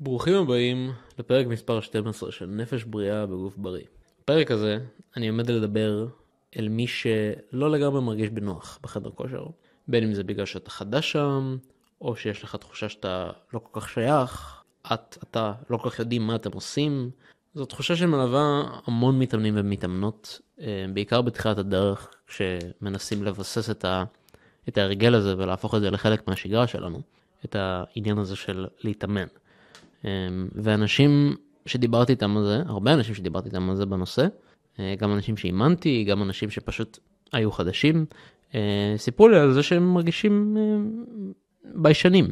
ברוכים הבאים לפרק מספר 12 של נפש בריאה בגוף בריא. בפרק הזה אני עומד לדבר אל מי שלא לגמרי מרגיש בנוח בחדר כושר. בין אם זה בגלל שאתה חדש שם, או שיש לך תחושה שאתה לא כל כך שייך, את, אתה לא כל כך יודעים מה אתם עושים. זו תחושה שמלווה המון מתאמנים ומתאמנות, אה, בעיקר בתחילת הדרך, כשמנסים לבסס את, ה, את ההרגל הזה ולהפוך את זה לחלק מהשגרה שלנו, את העניין הזה של להתאמן. אה, ואנשים שדיברתי איתם על זה, הרבה אנשים שדיברתי איתם על זה בנושא, אה, גם אנשים שאימנתי, גם אנשים שפשוט היו חדשים, סיפרו לי על זה שהם מרגישים ביישנים.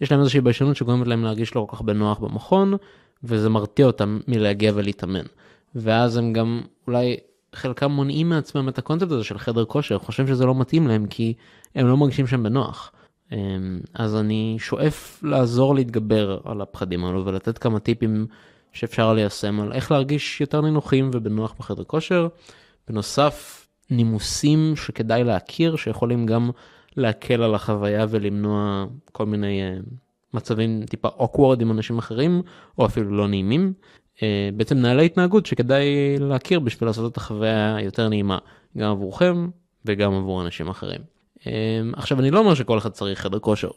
יש להם איזושהי ביישנות שגורמת להם להרגיש לא כל כך בנוח במכון, וזה מרתיע אותם מלהגיע ולהתאמן. ואז הם גם אולי חלקם מונעים מעצמם את הקונספט הזה של חדר כושר, חושבים שזה לא מתאים להם כי הם לא מרגישים שם בנוח. אמ, אז אני שואף לעזור להתגבר על הפחדים האלו ולתת כמה טיפים שאפשר ליישם על איך להרגיש יותר נינוחים ובנוח בחדר כושר. בנוסף, נימוסים שכדאי להכיר, שיכולים גם להקל על החוויה ולמנוע כל מיני uh, מצבים טיפה awkward עם אנשים אחרים, או אפילו לא נעימים. Uh, בעצם נהלי התנהגות שכדאי להכיר בשביל לעשות את החוויה יותר נעימה, גם עבורכם וגם עבור אנשים אחרים. Uh, עכשיו אני לא אומר שכל אחד צריך חדר כושר,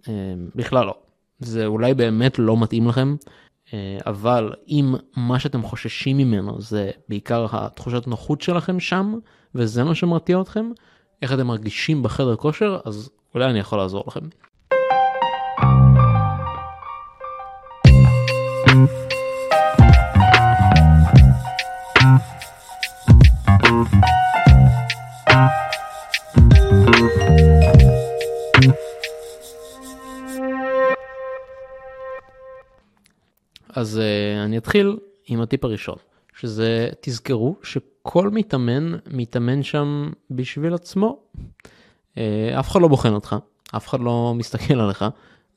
uh, בכלל לא. זה אולי באמת לא מתאים לכם, uh, אבל אם מה שאתם חוששים ממנו זה בעיקר התחושת נוחות שלכם שם, וזה מה שמרתיע אתכם, איך אתם מרגישים בחדר כושר, אז אולי אני יכול לעזור לכם. אז uh, אני אתחיל עם הטיפ הראשון, שזה תזכרו שכל מתאמן מתאמן שם בשביל עצמו. Uh, אף אחד לא בוחן אותך, אף אחד לא מסתכל עליך,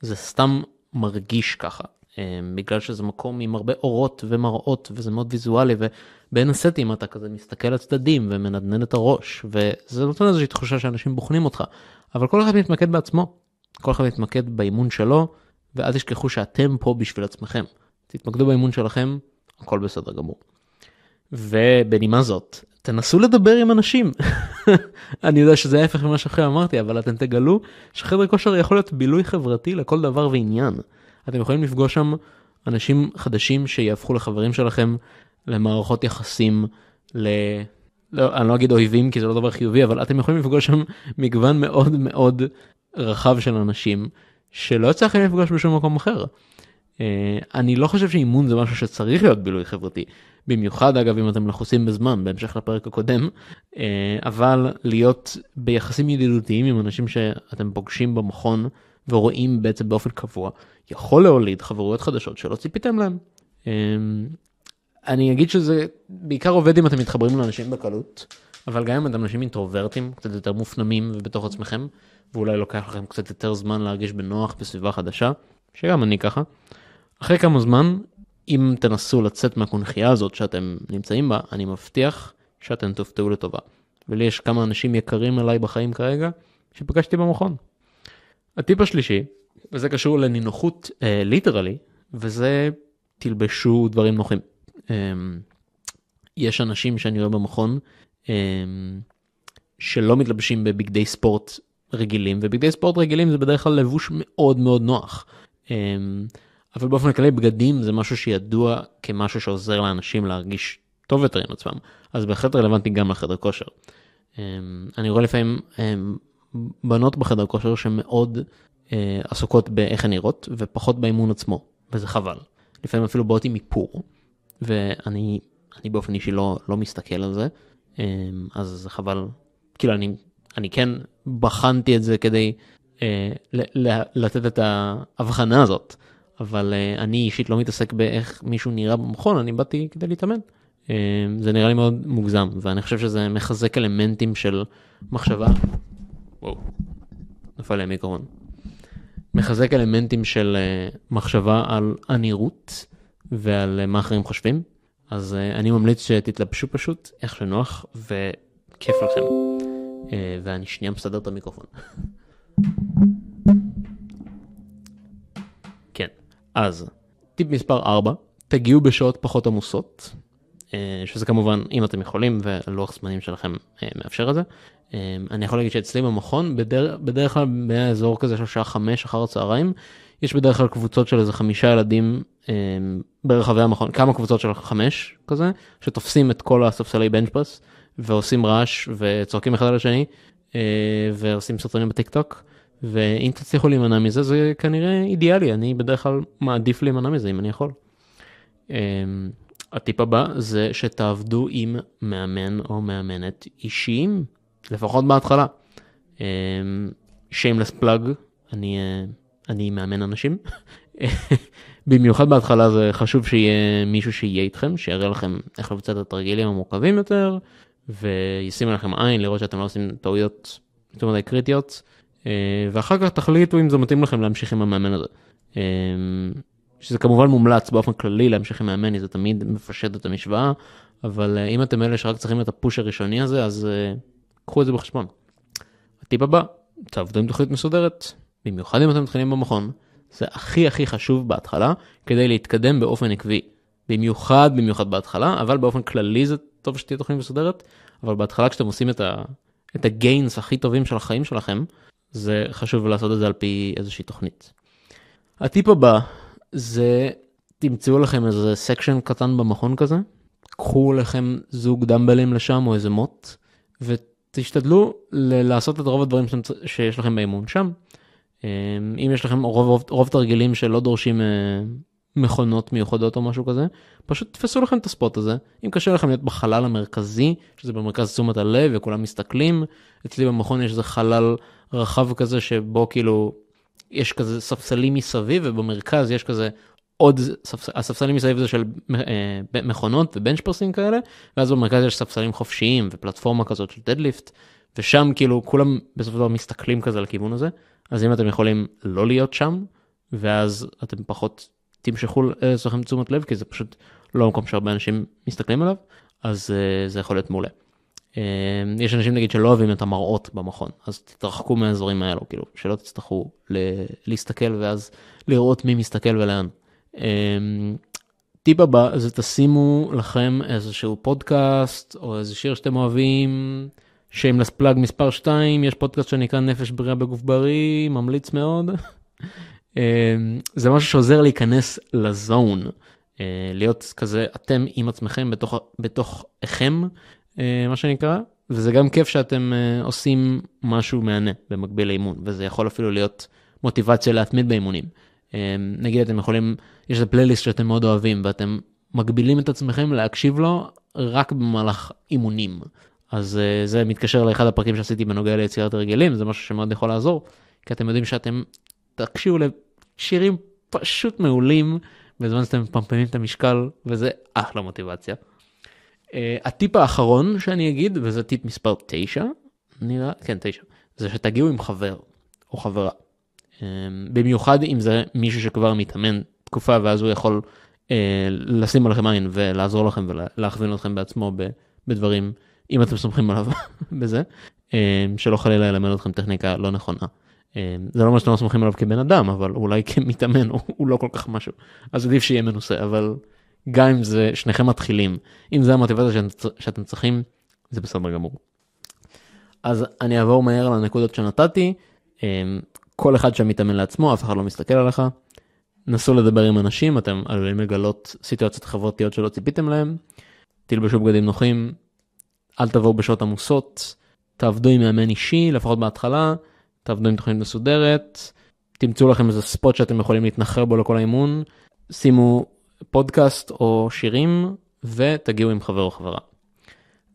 זה סתם מרגיש ככה. uh, בגלל שזה מקום עם הרבה אורות ומראות וזה מאוד ויזואלי ובין הסטים אתה כזה מסתכל לצדדים ומנדנד את הראש וזה נותן איזושהי תחושה שאנשים בוחנים אותך אבל כל אחד מתמקד בעצמו כל אחד מתמקד באימון שלו ואל תשכחו שאתם פה בשביל עצמכם תתמקדו באימון שלכם הכל בסדר גמור. ובנימה זאת, תנסו לדבר עם אנשים. אני יודע שזה ההפך ממה שאחרי אמרתי, אבל אתם תגלו שחדר כושר יכול להיות בילוי חברתי לכל דבר ועניין. אתם יכולים לפגוש שם אנשים חדשים שיהפכו לחברים שלכם, למערכות יחסים, ל... לא, אני לא אגיד אויבים כי זה לא דבר חיובי, אבל אתם יכולים לפגוש שם מגוון מאוד מאוד רחב של אנשים, שלא יצא לכם לפגוש בשום מקום אחר. אה, אני לא חושב שאימון זה משהו שצריך להיות בילוי חברתי. במיוחד אגב אם אתם לחוסים בזמן בהמשך לפרק הקודם אה, אבל להיות ביחסים ידידותיים עם אנשים שאתם פוגשים במכון ורואים בעצם באופן קבוע יכול להוליד חברויות חדשות שלא ציפיתם להם. אה, אני אגיד שזה בעיקר עובד אם אתם מתחברים לאנשים בקלות אבל גם אם אתם אנשים אינטרוברטים קצת יותר מופנמים ובתוך עצמכם ואולי לוקח לכם קצת יותר זמן להרגיש בנוח בסביבה חדשה שגם אני ככה. אחרי כמה זמן אם תנסו לצאת מהקונכייה הזאת שאתם נמצאים בה, אני מבטיח שאתם תופתעו לטובה. ולי יש כמה אנשים יקרים אליי בחיים כרגע, שפגשתי במכון. הטיפ השלישי, וזה קשור לנינוחות אה, ליטרלי, וזה תלבשו דברים נוחים. אה, יש אנשים שאני רואה במכון אה, שלא מתלבשים בבגדי ספורט רגילים, ובגדי ספורט רגילים זה בדרך כלל לבוש מאוד מאוד נוח. אה, אבל באופן כללי בגדים זה משהו שידוע כמשהו שעוזר לאנשים להרגיש טוב יותר עם עצמם, אז בהחלט רלוונטי גם לחדר כושר. אמ, אני רואה לפעמים אמ, בנות בחדר כושר שמאוד אה, עסוקות באיך הן נראות ופחות באימון עצמו, וזה חבל. לפעמים אפילו באות עם איפור, ואני באופן אישי לא, לא מסתכל על זה, אמ, אז זה חבל. כאילו אני, אני כן בחנתי את זה כדי אה, לתת את ההבחנה הזאת. אבל uh, אני אישית לא מתעסק באיך מישהו נראה במכון, אני באתי כדי להתאמן. Uh, זה נראה לי מאוד מוגזם, ואני חושב שזה מחזק אלמנטים של מחשבה. וואו, נפל לי המיקרון. מחזק אלמנטים של uh, מחשבה על הנראות ועל מה אחרים חושבים. אז אני ממליץ שתתלבשו פשוט איך שנוח וכיף לכם. ואני שנייה מסדר את המיקרופון. אז טיפ מספר 4, תגיעו בשעות פחות עמוסות, אה, שזה כמובן אם אתם יכולים ולוח זמנים שלכם אה, מאפשר את זה. אה, אני יכול להגיד שאצלי במכון בדרך, בדרך כלל באזור כזה של שעה 5 אחר הצהריים יש בדרך כלל קבוצות של איזה חמישה ילדים ברחבי המכון כמה קבוצות של חמש כזה שתופסים את כל הספסלי בנצ'פרס ועושים רעש וצועקים אחד על השני ועושים סרטונים בטיק טוק ואם תצליחו להימנע מזה זה כנראה אידיאלי אני בדרך כלל מעדיף להימנע מזה אם אני יכול. הטיפ הבא זה שתעבדו עם מאמן או מאמנת אישיים, לפחות בהתחלה. שיימלס פלאג, אני, אה, אני מאמן אנשים. במיוחד בהתחלה זה חשוב שיהיה מישהו שיהיה איתכם, שיראה לכם איך לבצע את התרגילים המורכבים יותר, וישים עליכם עין לראות שאתם לא עושים טעויות יותר מדי קריטיות, ואחר כך תחליטו אם זה מתאים לכם להמשיך עם המאמן הזה. שזה כמובן מומלץ באופן כללי להמשיך עם מאמן, זה תמיד מפשט את המשוואה, אבל אה, אם אתם אלה שרק צריכים את הפוש הראשוני הזה, אז קחו את זה בחשבון. הטיפ הבא, תעבדו עם תוכנית מסודרת, במיוחד אם אתם מתחילים במכון, זה הכי הכי חשוב בהתחלה, כדי להתקדם באופן עקבי. במיוחד במיוחד בהתחלה, אבל באופן כללי זה טוב שתהיה תוכנית מסודרת, אבל בהתחלה כשאתם עושים את, ה, את הגיינס הכי טובים של החיים שלכם, זה חשוב לעשות את זה על פי איזושהי תוכנית. הטיפ הבא זה תמצאו לכם איזה section קטן במכון כזה, קחו לכם זוג דמבלים לשם או איזה מוט, ותשתדלו ל- לעשות את רוב הדברים שיש לכם באימון שם. אמ, אם יש לכם רוב, רוב, רוב תרגילים שלא דורשים אה, מכונות מיוחדות או משהו כזה, פשוט תפסו לכם את ה spot הזה. אם קשה לכם להיות בחלל המרכזי, שזה במרכז תשומת הלב וכולם מסתכלים, אצלי במכון יש איזה חלל רחב כזה שבו כאילו יש כזה ספסלים מסביב ובמרכז יש כזה עוד ספס... הספסלים מסביב זה של אה, מכונות ובנצ'פרסים כאלה ואז במרכז יש ספסלים חופשיים ופלטפורמה כזאת של דדליפט ושם כאילו כולם בסופו של דבר מסתכלים כזה על הכיוון הזה אז אם אתם יכולים לא להיות שם ואז אתם פחות תמשכו אצלכם תשומת לב כי זה פשוט לא המקום שהרבה אנשים מסתכלים עליו אז uh, זה יכול להיות מעולה. אמ, יש אנשים נגיד שלא אוהבים את המראות במכון אז תתרחקו מהאזורים האלו כאילו שלא תצטרכו להסתכל ואז לראות מי מסתכל ולאן. טיפ הבא זה תשימו לכם איזשהו פודקאסט או איזה שיר שאתם אוהבים. שיימלס פלאג מספר 2 יש פודקאסט שנקרא נפש בריאה בגוף בריא ממליץ מאוד. אמ, זה משהו שעוזר להיכנס לזון אה, להיות כזה אתם עם עצמכם בתוך בתוככם אה, מה שנקרא, וזה גם כיף שאתם אה, עושים משהו מהנה במקביל לאימון, וזה יכול אפילו להיות מוטיבציה להתמיד באימונים. אה, נגיד אתם יכולים, יש איזה פלייליסט שאתם מאוד אוהבים ואתם מגבילים את עצמכם להקשיב לו רק במהלך אימונים. אז זה מתקשר לאחד הפרקים שעשיתי בנוגע ליצירת הרגלים, זה משהו שמאוד יכול לעזור, כי אתם יודעים שאתם תקשיבו לשירים פשוט מעולים בזמן שאתם מפמפמים את המשקל, וזה אחלה מוטיבציה. Uh, הטיפ האחרון שאני אגיד, וזה טיפ מספר 9, נראה, כן 9, זה שתגיעו עם חבר או חברה. Uh, במיוחד אם זה מישהו שכבר מתאמן תקופה ואז הוא יכול uh, לשים עליכם עין ולעזור לכם ולהכווין אתכם בעצמו בדברים, אם אתם סומכים עליו בזה, uh, שלא חלילה ילמד אתכם טכניקה לא נכונה. Uh, זה לא אומר שאתם לא סומכים עליו כבן אדם, אבל אולי כמתאמן הוא לא כל כך משהו. אז עדיף שיהיה מנוסה, אבל גם אם זה שניכם מתחילים, אם זה המוטיבציה שאתם צריכים, זה בסדר גמור. אז אני אעבור מהר לנקודות שנתתי, אמ, כל אחד שם מתאמן לעצמו, אף אחד לא מסתכל עליך. נסו לדבר עם אנשים, אתם עלולים לגלות סיטואציות חברתיות שלא ציפיתם להם. תלבשו בגדים נוחים, אל תבואו בשעות עמוסות, תעבדו עם מאמן אישי, לפחות בהתחלה, תעבדו עם תוכנית מסודרת, תמצאו לכם איזה ספוט שאתם יכולים להתנחר בו לכל האימון, שימו פודקאסט או שירים ותגיעו עם חבר או חברה.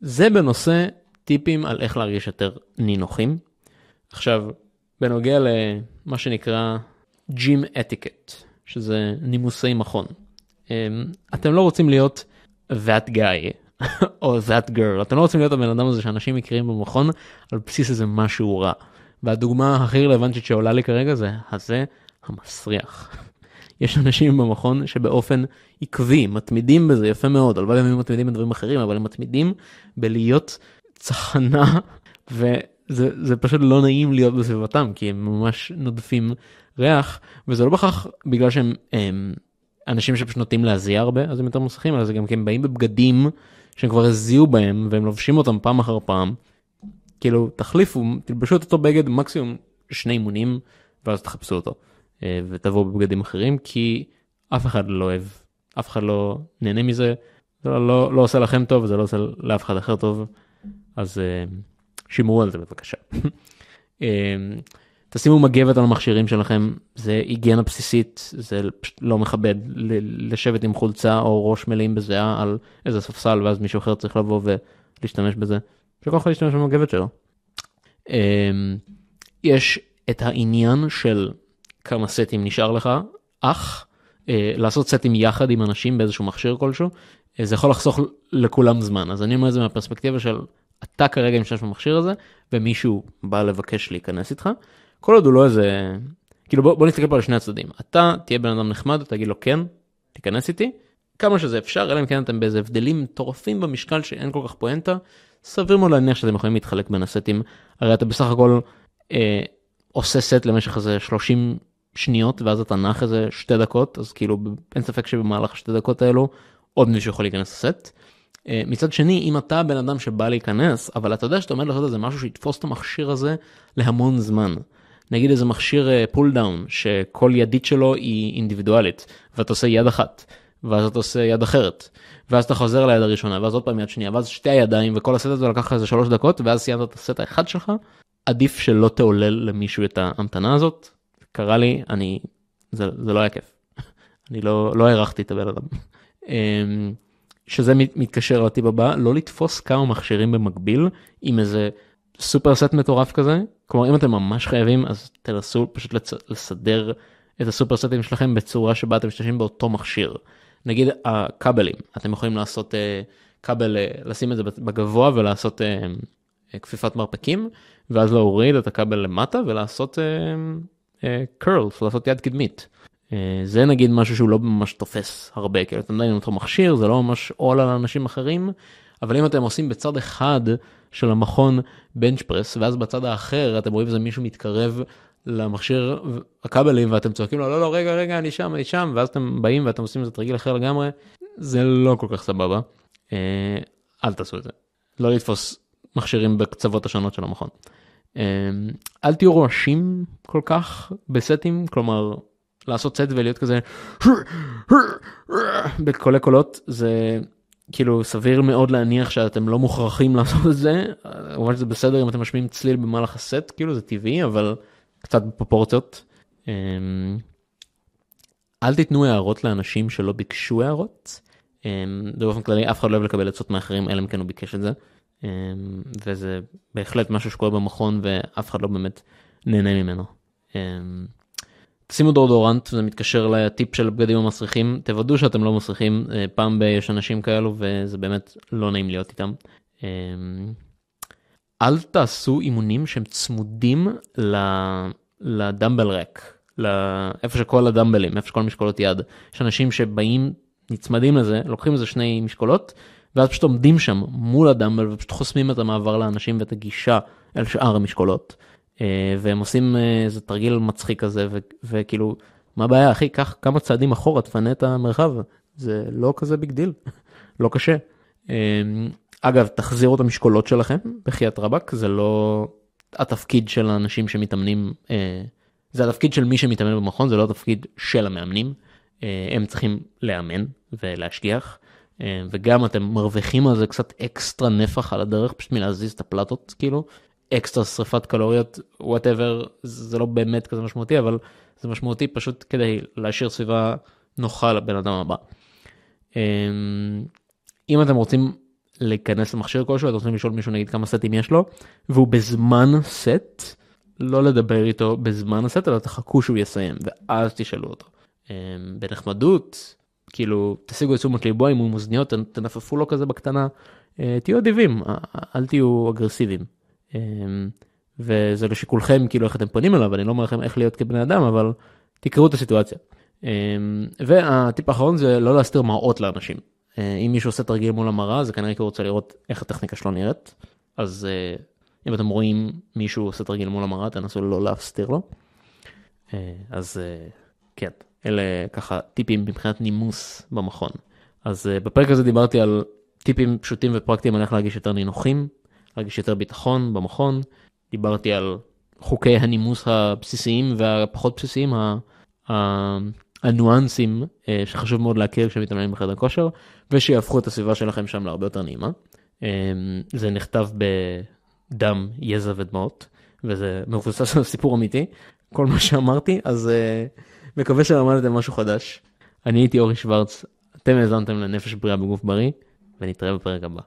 זה בנושא טיפים על איך להרגיש יותר נינוחים. עכשיו, בנוגע למה שנקרא ג'ים אתיקט, שזה נימוסי מכון. אמ, אתם לא רוצים להיות that guy או that girl, אתם לא רוצים להיות הבן אדם הזה שאנשים מכירים במכון על בסיס איזה משהו רע. והדוגמה הכי רלוונטית שעולה לי כרגע זה הזה המסריח. יש אנשים במכון שבאופן עקבי מתמידים בזה יפה מאוד, הלוואי הם מתמידים בדברים אחרים, אבל הם מתמידים בלהיות צחנה, וזה פשוט לא נעים להיות בסביבתם, כי הם ממש נודפים ריח, וזה לא בהכרח בגלל שהם הם, אנשים שפשוט נוטים להזיע הרבה, אז הם יותר מוסכים, אלא זה גם כי הם באים בבגדים שהם כבר הזיעו בהם, והם לובשים אותם פעם אחר פעם. כאילו, תחליפו, תלבשו את אותו בגד מקסימום שני אימונים, ואז תחפשו אותו, אה, ותבואו בבגדים אחרים, כי אף אחד לא אוהב, אף אחד לא נהנה מזה, זה לא, לא, לא עושה לכם טוב, זה לא עושה לאף אחד אחר טוב, אז אה, שמרו על זה בבקשה. אה, תשימו מגבת על המכשירים שלכם, זה היגיינה בסיסית, זה פשוט לא מכבד לשבת עם חולצה או ראש מלאים בזיעה על איזה ספסל ואז מישהו אחר צריך לבוא ולהשתמש בזה, שכל אחד ישתמש במגבת שלו. יש את העניין של כמה סטים נשאר לך, אך אה, לעשות סטים יחד עם אנשים באיזשהו מכשיר כלשהו, אה, זה יכול לחסוך לכולם זמן. אז אני אומר את זה מהפרספקטיבה של אתה כרגע משתמש במכשיר הזה, ומישהו בא לבקש להיכנס איתך, כל עוד הוא לא איזה, כאילו בוא, בוא נסתכל פה על שני הצדדים. אתה תהיה בן אדם נחמד, תגיד לו כן, תיכנס איתי, כמה שזה אפשר, אלא אם כן אתם באיזה הבדלים מטורפים במשקל שאין כל כך פואנטה, סביר מאוד להניח שאתם יכולים להתחלק בין הסטים, הרי אתה בסך הכל אה, עושה סט למשך איזה 30 שניות ואז אתה נח איזה שתי דקות אז כאילו אין ספק שבמהלך השתי דקות האלו עוד מישהו יכול להיכנס לסט. אה, מצד שני אם אתה בן אדם שבא להיכנס אבל אתה יודע שאתה עומד לעשות איזה משהו שיתפוס את המכשיר הזה להמון זמן. נגיד איזה מכשיר pull uh, down שכל ידית שלו היא אינדיבידואלית ואתה עושה יד אחת ואז אתה עושה יד אחרת ואז אתה חוזר ליד הראשונה ואז עוד פעם יד שנייה ואז שתי הידיים וכל הסט הזה לקח איזה שלוש דקות ואז סיימת את הסט האחד שלך עדיף שלא תעולל למישהו את ההמתנה הזאת. קרה לי, אני, זה, זה לא היה כיף. אני לא, לא הערכתי את הבן אדם. אמ, שזה מתקשר לטיפ הבא, לא לתפוס כמה מכשירים במקביל עם איזה סופר סט מטורף כזה. כלומר אם אתם ממש חייבים אז תנסו פשוט לצ... לסדר את הסופר סטים שלכם בצורה שבה אתם משתמשים באותו מכשיר. נגיד הכבלים, אתם יכולים לעשות uh, כבל, uh, לשים את זה בגבוה ולעשות uh, כפיפת מרפקים ואז להוריד את הכבל למטה ולעשות קרלס, לעשות יד קדמית. זה נגיד משהו שהוא לא ממש תופס הרבה, כאילו אתם יודעים אותו מכשיר, זה לא ממש עול על אנשים אחרים, אבל אם אתם עושים בצד אחד של המכון בנץ' פרס, ואז בצד האחר אתם רואים איזה מישהו מתקרב למכשיר הכבלים ואתם צועקים לו לא לא רגע רגע אני שם אני שם ואז אתם באים ואתם עושים איזה תרגיל אחר לגמרי זה לא כל כך סבבה. אה, אל תעשו את זה. לא לתפוס מכשירים בקצוות השונות של המכון. אמ, אל תהיו רועשים כל כך בסטים, כלומר לעשות סט ולהיות כזה בקולי קולות זה כאילו סביר מאוד להניח שאתם לא מוכרחים לעשות את זה, כמובן שזה בסדר אם אתם משמיעים צליל במהלך הסט, כאילו זה טבעי אבל קצת בפרופורציות. אמ, אל תיתנו הערות לאנשים שלא ביקשו הערות. אמ, באופן כללי אף אחד לא אוהב לקבל עצות מאחרים אלא אם כן הוא ביקש את זה. אמ, וזה בהחלט משהו שקורה במכון ואף אחד לא באמת נהנה ממנו. שימו דורדורנט זה מתקשר לטיפ של בגדים המסריחים תוודאו שאתם לא מסריחים אה, פעם ב- יש אנשים כאלו וזה באמת לא נעים להיות איתם. אל תעשו אימונים שהם צמודים ל dumbbell rack, לאיפה שכל הדמבלים, איפה שכל משקולות יד. יש אנשים שבאים, נצמדים לזה, לוקחים איזה שני משקולות ואז פשוט עומדים שם מול ה dumbbell ופשוט חוסמים את המעבר לאנשים ואת הגישה אל שאר המשקולות. אה, והם עושים אה, איזה תרגיל מצחיק כזה וכאילו מה הבעיה אחי קח כמה צעדים אחורה תפנה את המרחב זה לא כזה big deal לא קשה. אה, אגב תחזירו את המשקולות שלכם בחייאת רבאק זה לא התפקיד של האנשים שמתאמנים זה התפקיד של מי שמתאמן במכון זה לא התפקיד של המאמנים הם צריכים לאמן ולהשגיח. אה, וגם אתם מרוויחים על זה קצת אקסטרה נפח על הדרך פשוט מלהזיז את הפלטות כאילו אקסטרה שריפת קלוריות whatever זה לא באמת כזה משמעותי אבל זה משמעותי פשוט כדי להשאיר סביבה נוחה לבן אדם הבא. אה, אם אתם רוצים להיכנס למכשיר כלשהו אתם רוצים לשאול מישהו נגיד כמה סטים יש לו והוא בזמן סט לא לדבר איתו בזמן הסט אלא תחכו שהוא יסיים ואז תשאלו אותו. אה, בנחמדות כאילו תשיגו את תשומת ליבו אם הוא עם אוזניות תנפפו לו כזה בקטנה אה, תהיו אדיבים אל תהיו אגרסיביים. אה, וזה לשיקולכם כאילו איך אתם פונים אליו אני לא אומר לכם איך להיות כבני אדם אבל תקראו את הסיטואציה. אה, והטיפ האחרון זה לא להסתיר מראות לאנשים. אם מישהו עושה תרגיל מול המראה זה כנראה כי הוא רוצה לראות איך הטכניקה שלו נראית אז אם אתם רואים מישהו עושה תרגיל מול המראה תנסו לא להסתיר לו. אה, אז אה, כן, אלה ככה טיפים מבחינת נימוס במכון. אז אה, בפרק הזה דיברתי על טיפים פשוטים ופרקטיים על איך להרגיש יותר נינוחים, להרגיש יותר ביטחון במכון. דיברתי על חוקי הנימוס הבסיסיים והפחות בסיסיים, הניואנסים שחשוב מאוד להכיר כשמתאמנים בחדר כושר, ושיהפכו את הסביבה שלכם שם להרבה יותר נעימה. זה נכתב בדם, יזע ודמעות, וזה מבוסס על סיפור אמיתי. כל מה שאמרתי, אז uh, מקווה שלמדתם משהו חדש. אני הייתי אורי שוורץ, אתם האזנתם לנפש בריאה בגוף בריא, ונתראה בפרק הבא.